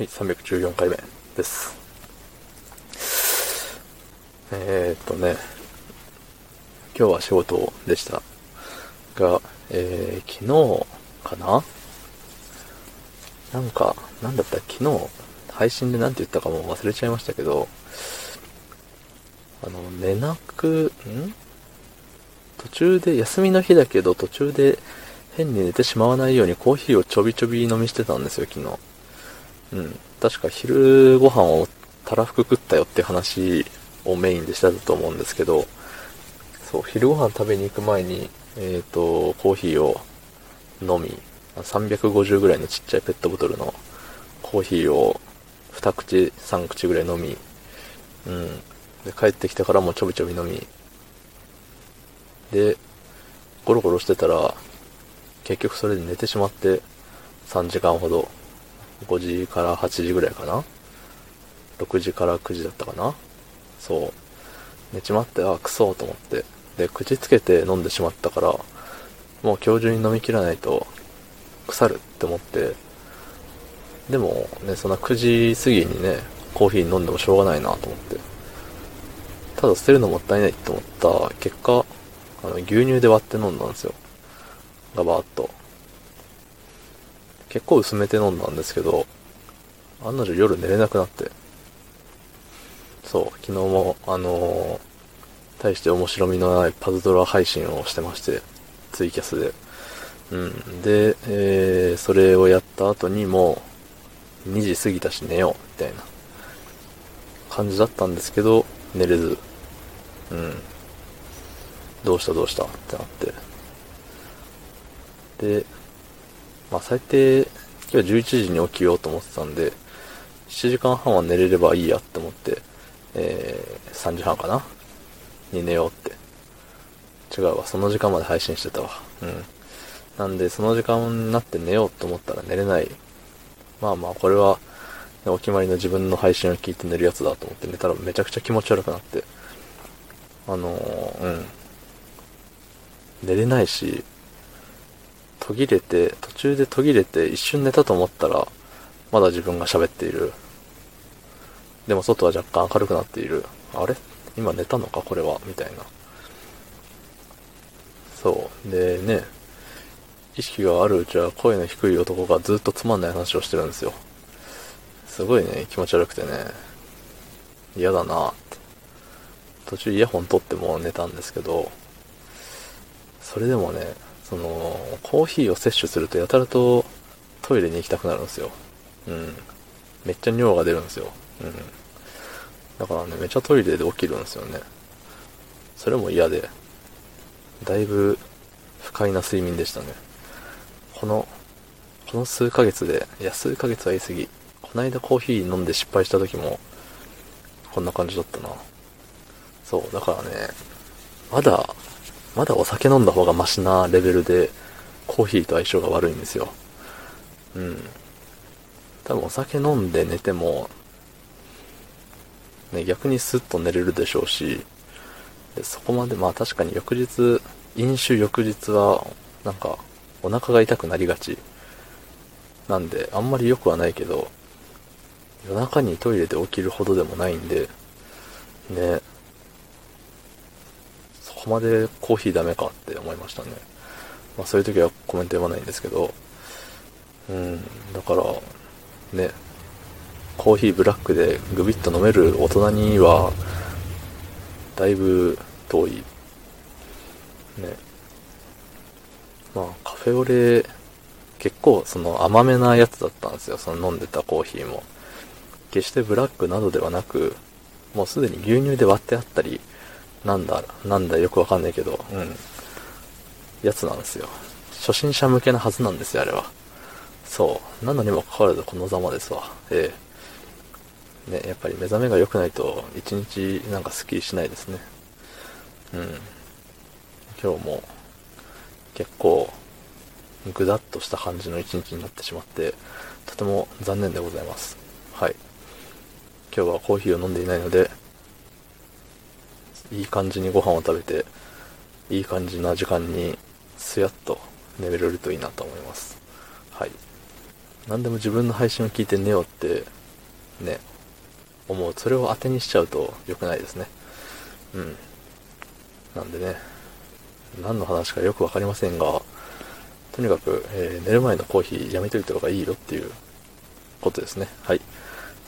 はい、314回目です。えー、っとね、今日は仕事でしたが、えー、昨日かな？なんか、なんだった？昨日、配信で何て言ったかも忘れちゃいましたけど、あの、寝なく、ん？途中で、休みの日だけど途中で変に寝てしまわないようにコーヒーをちょびちょび飲みしてたんですよ、昨日。うん。確か昼ご飯をたらふく食ったよって話をメインでしたと思うんですけど、そう、昼ご飯食べに行く前に、えっ、ー、と、コーヒーを飲み、350ぐらいのちっちゃいペットボトルのコーヒーを2口、3口ぐらい飲み、うん。で、帰ってきてからもちょびちょび飲み、で、ゴロゴロしてたら、結局それで寝てしまって、3時間ほど5時から8時ぐらいかな ?6 時から9時だったかな？そう。寝ちまって、あ、クソと思って。で、口つけて飲んでしまったから、もう今日中に飲み切らないと腐るって思って、でもね、そんな9時過ぎにね、コーヒー飲んでもしょうがないなと思って。ただ捨てるのもったいないって思った結果、あの、牛乳で割って飲んだんですよ。ガバーっと。結構薄めて飲んだんですけど、案の定夜寝れなくなって。そう、昨日も、あのー、大して面白みのないパズドラ配信をしてまして、ツイキャスで。うん。で、えー、それをやった後にもう、2時過ぎたし寝よう、みたいな感じだったんですけど、寝れず。うん。どうしたどうした？ってなって。で、まあ最低、今日11時に起きようと思ってたんで、7時間半は寝れればいいやって思って、えー、3時半かな？に寝ようって。違うわ、その時間まで配信してたわ。うん。なんで、その時間になって寝ようと思ったら寝れない。まあまあ、これは、お決まりの自分の配信を聞いて寝るやつだと思って寝たらめちゃくちゃ気持ち悪くなって。あのー、うん。寝れないし、途切れて、途中で途切れて一瞬寝たと思ったら、まだ自分が喋っている。でも外は若干明るくなっている。あれ？今寝たのか？これは？みたいな。そう。でね、意識があるうちは声の低い男がずっとつまんない話をしてるんですよ。すごいね、気持ち悪くてね、嫌だなって。途中イヤホン取っても寝たんですけど、それでもね、その、コーヒーを摂取するとやたらとトイレに行きたくなるんですよ。うん。めっちゃ尿が出るんですよ。うん。だからね、めっちゃトイレで起きるんですよね。それも嫌で、だいぶ不快な睡眠でしたね。この、この数ヶ月で、いや、数ヶ月は言い過ぎ。こないだコーヒー飲んで失敗した時も、こんな感じだったな。そう、だからね、まだまだお酒飲んだ方がマシなレベルで、コーヒーと相性が悪いんですよ。うん。多分お酒飲んで寝ても、ね、逆にスッと寝れるでしょうし、でそこまで、まあ確かに翌日、飲酒翌日は、なんか、お腹が痛くなりがち。なんで、あんまり良くはないけど、夜中にトイレで起きるほどでもないんで、ね、こまでコーヒーダメかって思いましたね。まあそういう時はコメント読まないんですけど、うん、だから、ね、コーヒーブラックでグビッと飲める大人には、だいぶ遠い。ね。まあカフェオレ、結構その甘めなやつだったんですよ。その飲んでたコーヒーも。決してブラックなどではなく、もうすでに牛乳で割ってあったり、なんだ、なんだよくわかんないけど、うん。やつなんですよ。初心者向けなはずなんですよ、あれは。そう。なのにもかかわらずこのざまですわ。ええね、やっぱり目覚めが良くないと、一日なんかスッキリしないですね。うん。今日も、結構、ぐだっとした感じの一日になってしまって、とても残念でございます。はい。今日はコーヒーを飲んでいないので、いい感じにご飯を食べて、いい感じな時間に、すやっと寝れるといいなと思います。はい。何でも自分の配信を聞いて寝ようって、ね、思う。それを当てにしちゃうと良くないですね。うん。なんでね、何の話かよくわかりませんが、とにかく、えー寝る前のコーヒーやめといた方がいいよっていうことですね。はい。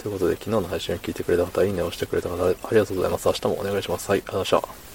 ということで、昨日の配信を聞いてくれた方、いいねを押してくれた方、ありがとうございます。明日もお願いします。はい、ありがとうございました。